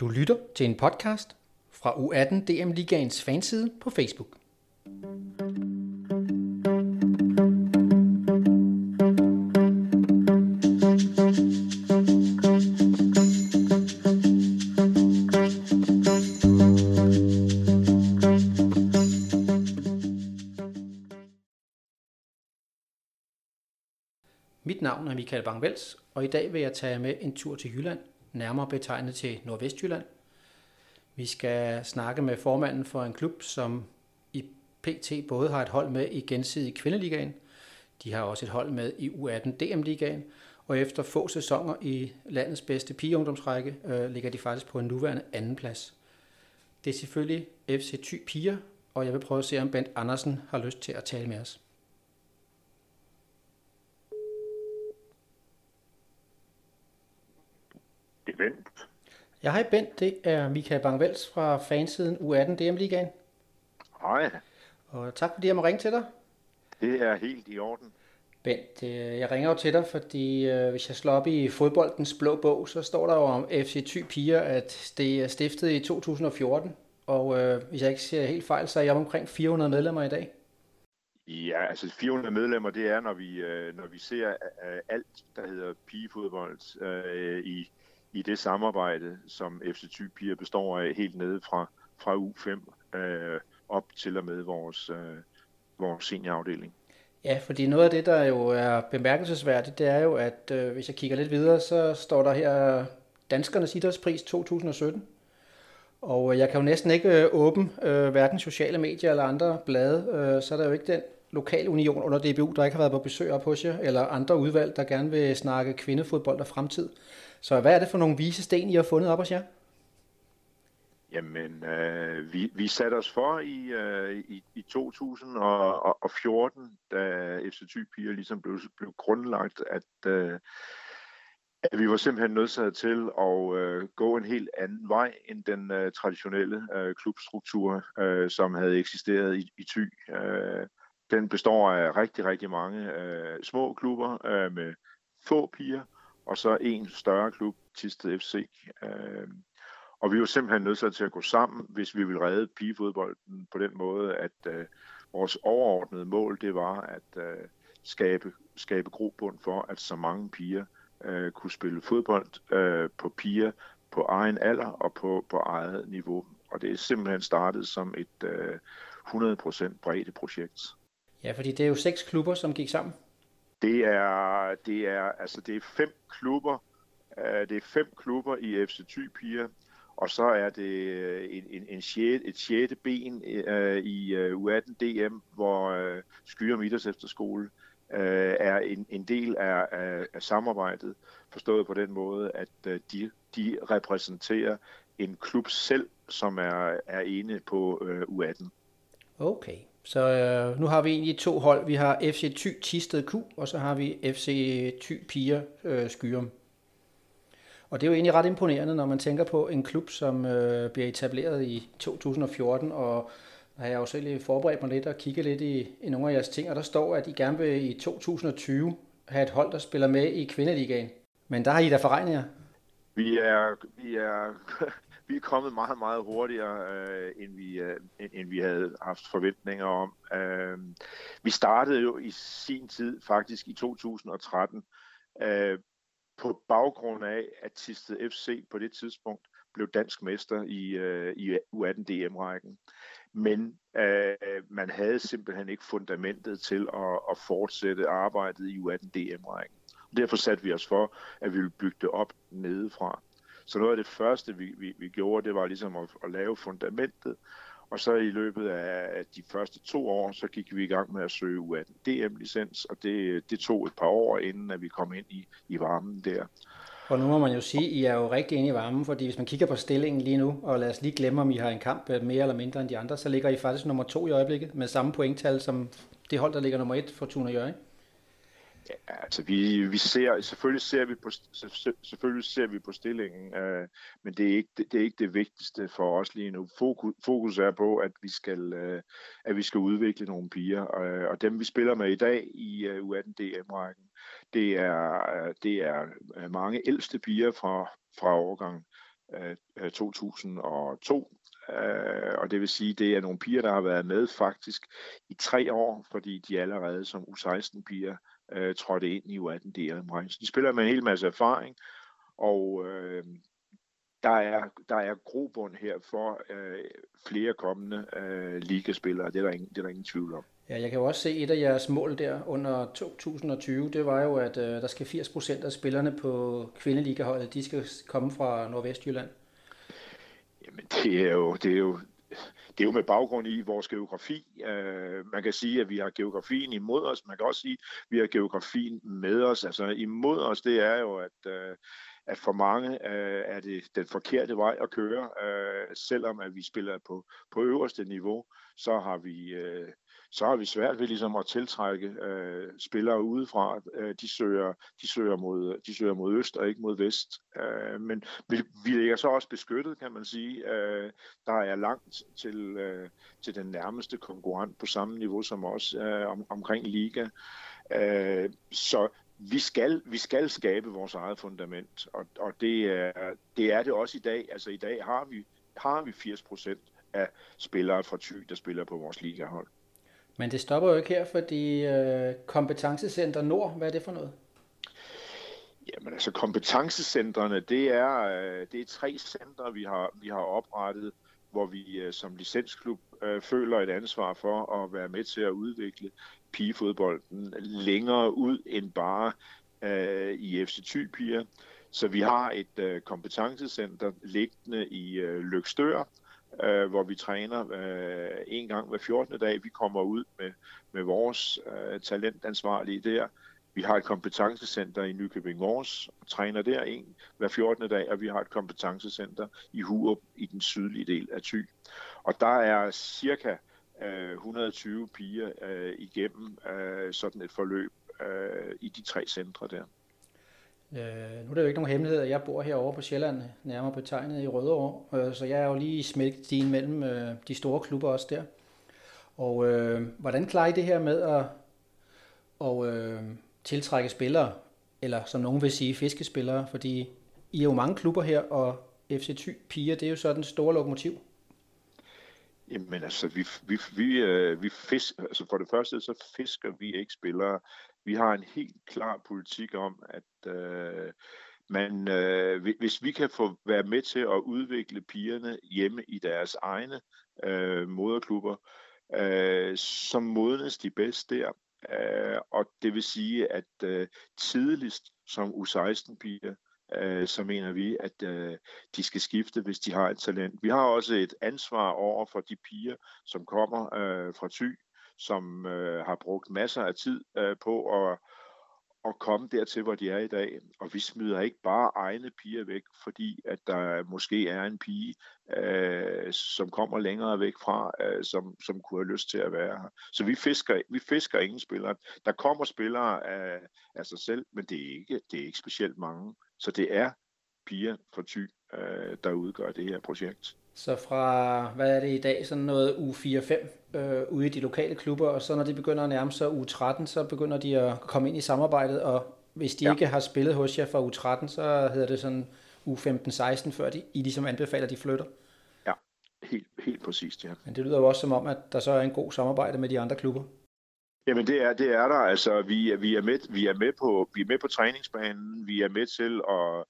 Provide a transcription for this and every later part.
Du lytter til en podcast fra U18 DM Ligaens fanside på Facebook. Mit navn er Michael Bangvels, og i dag vil jeg tage med en tur til Jylland, nærmere betegnet til Nordvestjylland. Vi skal snakke med formanden for en klub, som i PT både har et hold med i gensidig kvindeligaen, de har også et hold med i U18 DM-ligaen, og efter få sæsoner i landets bedste pigeungdomsrække øh, ligger de faktisk på en nuværende anden plads. Det er selvfølgelig FC Thy Piger, og jeg vil prøve at se, om Bent Andersen har lyst til at tale med os. Det er Bent. Ja, hej Bent, det er Michael Bangvels fra fansiden U18 DM Ligaen. Hej, Og tak fordi jeg må ringe til dig. det er helt i orden. Bent, øh, jeg ringer jo til dig, fordi øh, hvis jeg slår op i fodboldens blå bog, så står der jo om FC Thy Piger, at det er stiftet i 2014. Og øh, hvis jeg ikke ser helt fejl, så er jeg omkring 400 medlemmer i dag. Ja, altså 400 medlemmer, det er, når vi, når vi ser alt, der hedder pigefodbold øh, i, i det samarbejde, som FC Thy består af helt nede fra, fra U5 øh, op til og med vores, øh, vores seniorafdeling. Ja, fordi noget af det, der jo er bemærkelsesværdigt, det er jo, at øh, hvis jeg kigger lidt videre, så står der her Danskernes Idrætspris 2017. Og øh, jeg kan jo næsten ikke øh, åbne øh, hverken sociale medier eller andre blade, øh, så er der jo ikke den lokal union under DBU, der ikke har været på besøg op hos jer, eller andre udvalg, der gerne vil snakke kvindefodbold og fremtid. Så hvad er det for nogle vise sten, I har fundet op hos jer? Jamen, øh, vi, vi satte os for i, øh, i, i 2014, da FC Thy Piger ligesom blev, blev grundlagt, at, øh, at vi var simpelthen nødsaget til at øh, gå en helt anden vej end den øh, traditionelle øh, klubstruktur, øh, som havde eksisteret i, i Thy. Øh, den består af rigtig, rigtig mange øh, små klubber øh, med få piger, og så en større klub, Tisted FC. Øh, og vi var simpelthen nødt til at gå sammen, hvis vi ville redde pigefodbolden på den måde, at øh, vores overordnede mål, det var at øh, skabe, skabe grobund for, at så mange piger øh, kunne spille fodbold øh, på piger på egen alder og på, på eget niveau. Og det er simpelthen startet som et øh, 100% bredt projekt. Ja, fordi det er jo seks klubber, som gik sammen. Det er, det er, altså det er fem klubber, øh, det er fem klubber i FC Thy Piger, og så er det øh, en, en, en sjette, et sjette ben øh, i øh, U18 DM, hvor øh, Skyrum Idræts Efterskole øh, er en, en del af, af, af samarbejdet, forstået på den måde, at øh, de, de repræsenterer en klub selv, som er, er inde på øh, U18. Okay, så øh, nu har vi egentlig to hold. Vi har FC Thy Tisted Q, og så har vi FC Thy Piger øh, Skyrum. Og det er jo egentlig ret imponerende, når man tænker på en klub, som øh, bliver etableret i 2014, og der har jeg jo selv forberedt mig lidt og kigget lidt i, i nogle af jeres ting, og der står, at I gerne vil i 2020 have et hold, der spiller med i kvindeligaen. Men der har I da forregnet jer. Vi er, vi er, vi er kommet meget, meget hurtigere, øh, end, vi, øh, end, vi havde haft forventninger om. Øh, vi startede jo i sin tid, faktisk i 2013, øh, på baggrund af, at Tisted FC på det tidspunkt blev dansk mester i, øh, i U18 DM-rækken. Men øh, man havde simpelthen ikke fundamentet til at, at fortsætte arbejdet i U18 DM-rækken. Derfor satte vi os for, at vi ville bygge det op nedefra. Så noget af det første, vi, vi, vi gjorde, det var ligesom at, at lave fundamentet, og så i løbet af de første to år, så gik vi i gang med at søge U18 DM-licens, og det, det tog et par år, inden at vi kom ind i, i varmen der. Og nu må man jo sige, at I er jo rigtig inde i varmen, fordi hvis man kigger på stillingen lige nu, og lad os lige glemme, om I har en kamp øh, mere eller mindre end de andre, så ligger I faktisk nummer to i øjeblikket, med samme pointtal som det hold, der ligger nummer et for Tuna Jørgen. Ja, altså vi, vi ser, selvfølgelig ser vi på, selvfølgelig ser vi på stillingen, øh, men det er, ikke, det, det er ikke det vigtigste for os lige nu. Fokus, fokus er på, at vi skal, øh, at vi skal udvikle nogle piger, og, og dem vi spiller med i dag i øh, U18 DM-rækken, det er, det er øh, mange ældste piger fra, fra årgang øh, 2002. Øh, og det vil sige, det er nogle piger, der har været med faktisk i tre år, fordi de allerede som U16-piger øh, trådte ind i U18-delen. Så de spiller med en hel masse erfaring, og øh, der er, der er grobund her for øh, flere kommende øh, ligaspillere. Det er, der ingen, det er der ingen tvivl om. Ja, jeg kan jo også se et af jeres mål der under 2020, det var jo, at øh, der skal 80 procent af spillerne på kvindeligaholdet, de skal komme fra Nordvestjylland. Jamen, det er jo, det er jo, det er jo med baggrund i vores geografi. Øh, man kan sige, at vi har geografien imod os. Man kan også sige, at vi har geografien med os. Altså imod os, det er jo, at, øh, at for mange øh, er det den forkerte vej at køre. Øh, selvom at vi spiller på, på øverste niveau, så har vi øh, så har vi svært ved ligesom at tiltrække øh, spillere udefra. Øh, de, søger, de, søger mod, de søger mod øst og ikke mod vest. Øh, men vi, vi ligger så også beskyttet, kan man sige. Øh, der er langt til, øh, til den nærmeste konkurrent på samme niveau som os øh, om, omkring liga. Øh, så vi skal, vi skal skabe vores eget fundament, og, og det, er, det er det også i dag. Altså i dag har vi, har vi 80 procent af spillere fra Thy, der spiller på vores ligahold. Men det stopper jo ikke her, fordi øh, Kompetencecenter Nord, hvad er det for noget? Jamen altså kompetencecentrene, det er, øh, det er tre centre, vi har, vi har oprettet, hvor vi øh, som licensklub øh, føler et ansvar for at være med til at udvikle pigefodbolden længere ud end bare øh, i FC Thy-piger. Så vi har et øh, kompetencecenter liggende i øh, Lykstør, øh, hvor vi træner øh, en gang hver 14. dag. Vi kommer ud med, med vores øh, talentansvarlige der. Vi har et kompetencecenter i Nykøbing Mors og træner der en hver 14. dag, og vi har et kompetencecenter i Hurup i den sydlige del af Thy. Og der er cirka øh, 120 piger øh, igennem øh, sådan et forløb øh, i de tre centre der. Øh, nu er det jo ikke nogen hemmelighed, at jeg bor herovre på Sjælland, nærmere betegnet i Rødovre, øh, så jeg er jo lige i din mellem øh, de store klubber også der. Og øh, hvordan klarer I det her med at og, øh, tiltrække spillere, eller som nogen vil sige fiskespillere, fordi I er jo mange klubber her, og FC Thy Piger, det er jo så den store lokomotiv. Jamen altså, vi, vi, vi, øh, vi fisk, altså for det første, så fisker vi ikke spillere. Vi har en helt klar politik om, at øh, man, øh, hvis vi kan få være med til at udvikle pigerne hjemme i deres egne øh, moderklubber, øh, så modnes de bedst der. Øh, og det vil sige, at øh, tidligst som U16-piger, øh, så mener vi, at øh, de skal skifte, hvis de har et talent. Vi har også et ansvar over for de piger, som kommer øh, fra Thy, som øh, har brugt masser af tid øh, på at, at komme dertil, hvor de er i dag. Og vi smider ikke bare egne piger væk, fordi at der måske er en pige, øh, som kommer længere væk fra, øh, som, som kunne have lyst til at være her. Så vi fisker, vi fisker ingen spillere. Der kommer spillere af, af sig selv, men det er, ikke, det er ikke specielt mange. Så det er piger fra Thy, øh, der udgør det her projekt. Så fra, hvad er det i dag, sådan noget u 4-5 øh, ude i de lokale klubber, og så når de begynder at nærme sig u 13, så begynder de at komme ind i samarbejdet, og hvis de ja. ikke har spillet hos jer fra u 13, så hedder det sådan u 15-16, før de, I ligesom anbefaler, at de flytter. Ja, helt, helt præcist, ja. Men det lyder jo også som om, at der så er en god samarbejde med de andre klubber. Jamen det er, det er der. Altså, vi, vi, er med, vi, er med på, vi er med på træningsbanen. Vi er med til at,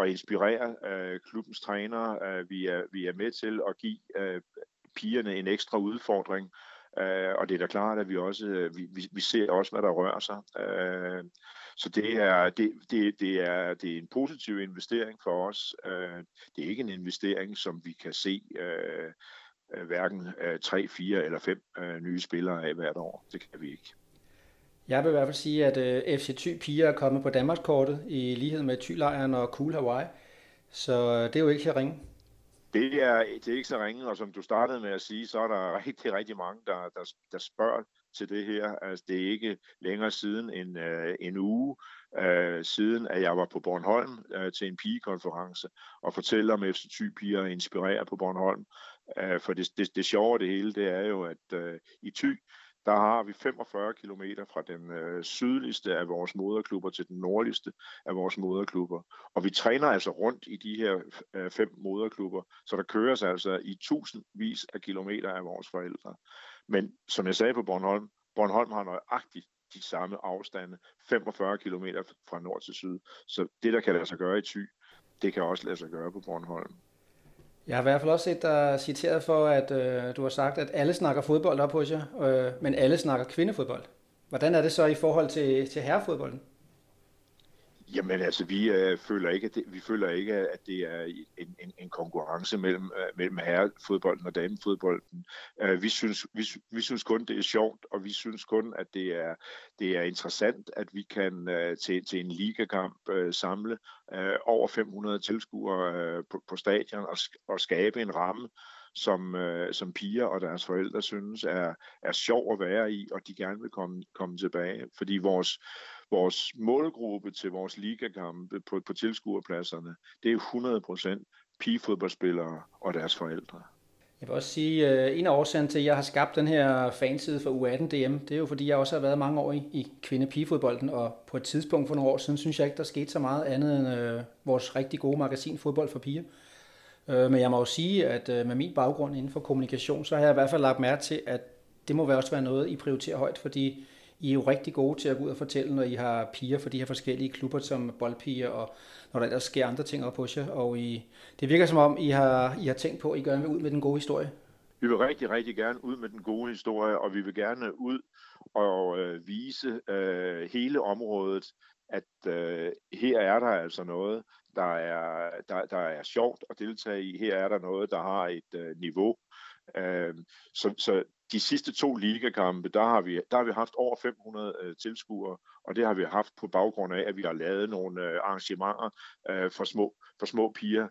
at inspirere øh, klubbens trænere. Øh, vi, er, vi er med til at give øh, pigerne en ekstra udfordring. Øh, og det er da klart, at vi også øh, vi, vi ser også, hvad der rører sig. Øh, så det er, det, det, det, er, det er en positiv investering for os. Øh, det er ikke en investering, som vi kan se øh, øh hverken øh, 3, 4 eller 5 øh, nye spillere af hvert år. Det kan vi ikke. Jeg vil i hvert fald sige, at øh, FC Thy Piger er kommet på Danmarkskortet i lighed med Thylejren og Cool Hawaii. Så øh, det er jo ikke så ringe. Det er, det er ikke så ringe, og som du startede med at sige, så er der rigtig, rigtig mange, der, der, der spørger til det her. Altså, det er ikke længere siden en, øh, en uge øh, siden, at jeg var på Bornholm øh, til en pigekonference og fortæller om FC Thy Piger og inspirerer på Bornholm. Øh, for det, det, det sjove det hele, det er jo, at øh, i Thy, der har vi 45 km fra den øh, sydligste af vores moderklubber til den nordligste af vores moderklubber. Og vi træner altså rundt i de her øh, fem moderklubber, så der køres altså i tusindvis af kilometer af vores forældre. Men som jeg sagde på Bornholm, Bornholm har nøjagtigt de samme afstande, 45 km fra nord til syd. Så det, der kan lade sig gøre i Thy, det kan også lade sig gøre på Bornholm. Jeg har i hvert fald også set dig citeret for, at øh, du har sagt, at alle snakker fodbold op hos jer, øh, men alle snakker kvindefodbold. Hvordan er det så i forhold til, til herrefodbolden? Jamen altså, vi øh, føler ikke, at det, vi føler ikke, at det er en, en, en konkurrence mellem, øh, mellem herrefodbolden og damefodbolden. Øh, vi, synes, vi, vi synes kun, det er sjovt, og vi synes kun, at det er, det er interessant, at vi kan øh, til, til en ligakamp øh, samle øh, over 500 tilskuere øh, på, på stadion og, og skabe en ramme, som, øh, som piger og deres forældre synes er, er sjov at være i, og de gerne vil komme, komme tilbage. Fordi vores, vores målgruppe til vores ligakampe på, på tilskuerpladserne, det er 100% pigefodboldspillere og deres forældre. Jeg vil også sige, at en af årsagerne til, at jeg har skabt den her fanside for U18 DM, det er jo fordi, jeg også har været mange år i, i kvinde-pigefodbolden, og på et tidspunkt for nogle år siden, synes jeg ikke, der skete så meget andet end øh, vores rigtig gode magasin Fodbold for Piger. Øh, men jeg må jo sige, at øh, med min baggrund inden for kommunikation, så har jeg i hvert fald lagt mærke til, at det må også være noget, I prioriterer højt, fordi i er jo rigtig gode til at gå ud og fortælle, når I har piger for de her forskellige klubber som boldpiger, og når der ellers sker andre ting op hos jer. Og I, det virker som om, I har, I har tænkt på, at I gerne vil ud med den gode historie. Vi vil rigtig, rigtig gerne ud med den gode historie, og vi vil gerne ud og øh, vise øh, hele området, at øh, her er der altså noget, der er, der, der er sjovt at deltage i. Her er der noget, der har et øh, niveau. Øh, så, så de sidste to ligakampe, der har vi, der har vi haft over 500 øh, tilskuere, og det har vi haft på baggrund af, at vi har lavet nogle øh, arrangementer øh, for, små, for små piger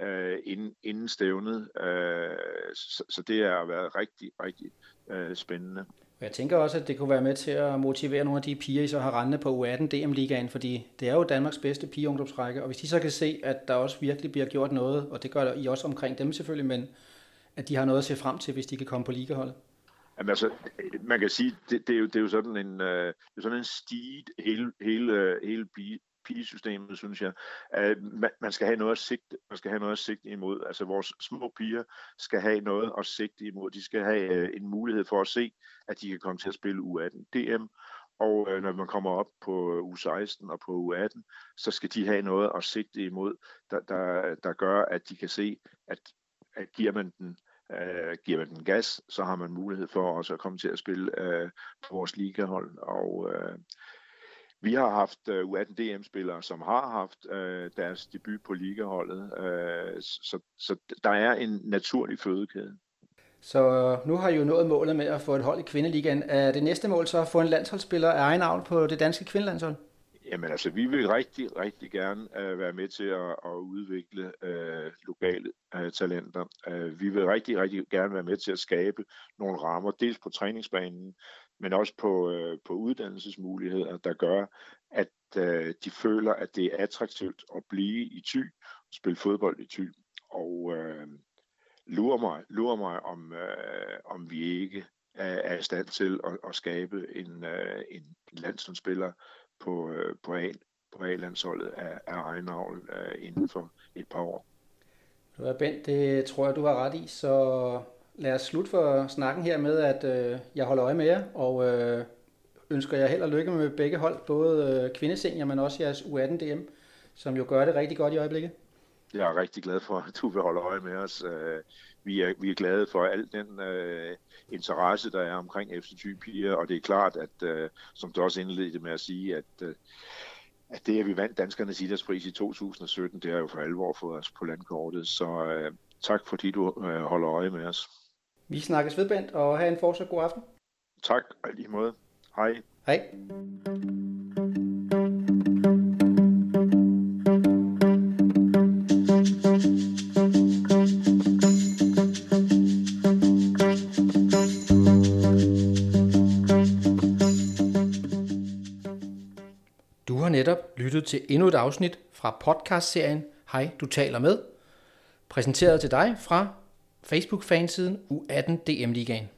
øh, inden, inden stævnet. Øh, så, så det har været rigtig, rigtig øh, spændende. Jeg tænker også, at det kunne være med til at motivere nogle af de piger, I så har rendet på U18 DM-ligaen, fordi det er jo Danmarks bedste pigeungdomsrække, og hvis de så kan se, at der også virkelig bliver gjort noget, og det gør I også omkring dem selvfølgelig, men at de har noget at se frem til, hvis de kan komme på ligaholdet. Jamen altså, man kan sige, det, det, er, jo, det er jo sådan en, øh, det er sådan en stige, hele, hele, øh, hele pigesystemet, synes jeg. at man, man skal have noget at sigte, man skal have noget at sigte imod. Altså vores små piger skal have noget at sigte imod. De skal have øh, en mulighed for at se, at de kan komme til at spille U18 DM, og øh, når man kommer op på øh, U16 og på U18, så skal de have noget at sigte imod, der, der, der gør, at de kan se, at, at giver man den øh, giver man den gas, så har man mulighed for også at komme til at spille øh, på vores ligahold. Og øh, vi har haft øh, U18 DM-spillere, som har haft øh, deres debut på ligaholdet, øh, så, så der er en naturlig fødekæde. Så øh, nu har I jo nået målet med at få et hold i kvindeligaen. Er det næste mål så at få en landsholdsspiller af egen avl på det danske kvindelandshold? Jamen altså, vi vil rigtig, rigtig gerne uh, være med til at, at udvikle uh, lokale uh, talenter. Uh, vi vil rigtig, rigtig gerne være med til at skabe nogle rammer, dels på træningsbanen, men også på, øh, på uddannelsesmuligheder, der gør, at øh, de føler, at det er attraktivt at blive i Thy og spille fodbold i Thy. Og øh, lurer mig, lurer mig om, øh, om vi ikke er, er i stand til at, at skabe en, øh, en landsholdsspiller på, øh, på, A, på A-landsholdet af, af egen avl øh, inden for et par år. Du er Bent, det tror jeg, du har ret i, så lad os slutte for snakken her med, at øh, jeg holder øje med jer, og øh, ønsker jer held og lykke med begge hold, både øh, kvindesenior, men også jeres U18 DM, som jo gør det rigtig godt i øjeblikket. Jeg er rigtig glad for, at du vil holde øje med os. Vi er, vi er glade for al den øh, interesse, der er omkring FC piger, og det er klart, at øh, som du også indledte med at sige, at, øh, at det, at vi vandt Danskernes Idrætspris i 2017, det har jo for alvor fået os på landkortet. Så øh, tak fordi du øh, holder øje med os. Vi snakkes ved, Bent, og have en fortsat god aften. Tak, og lige måde. Hej. Hej. Lyttet til endnu et afsnit fra podcastserien Hej, du taler med, præsenteret til dig fra Facebook-fansiden U18 DM Ligaen.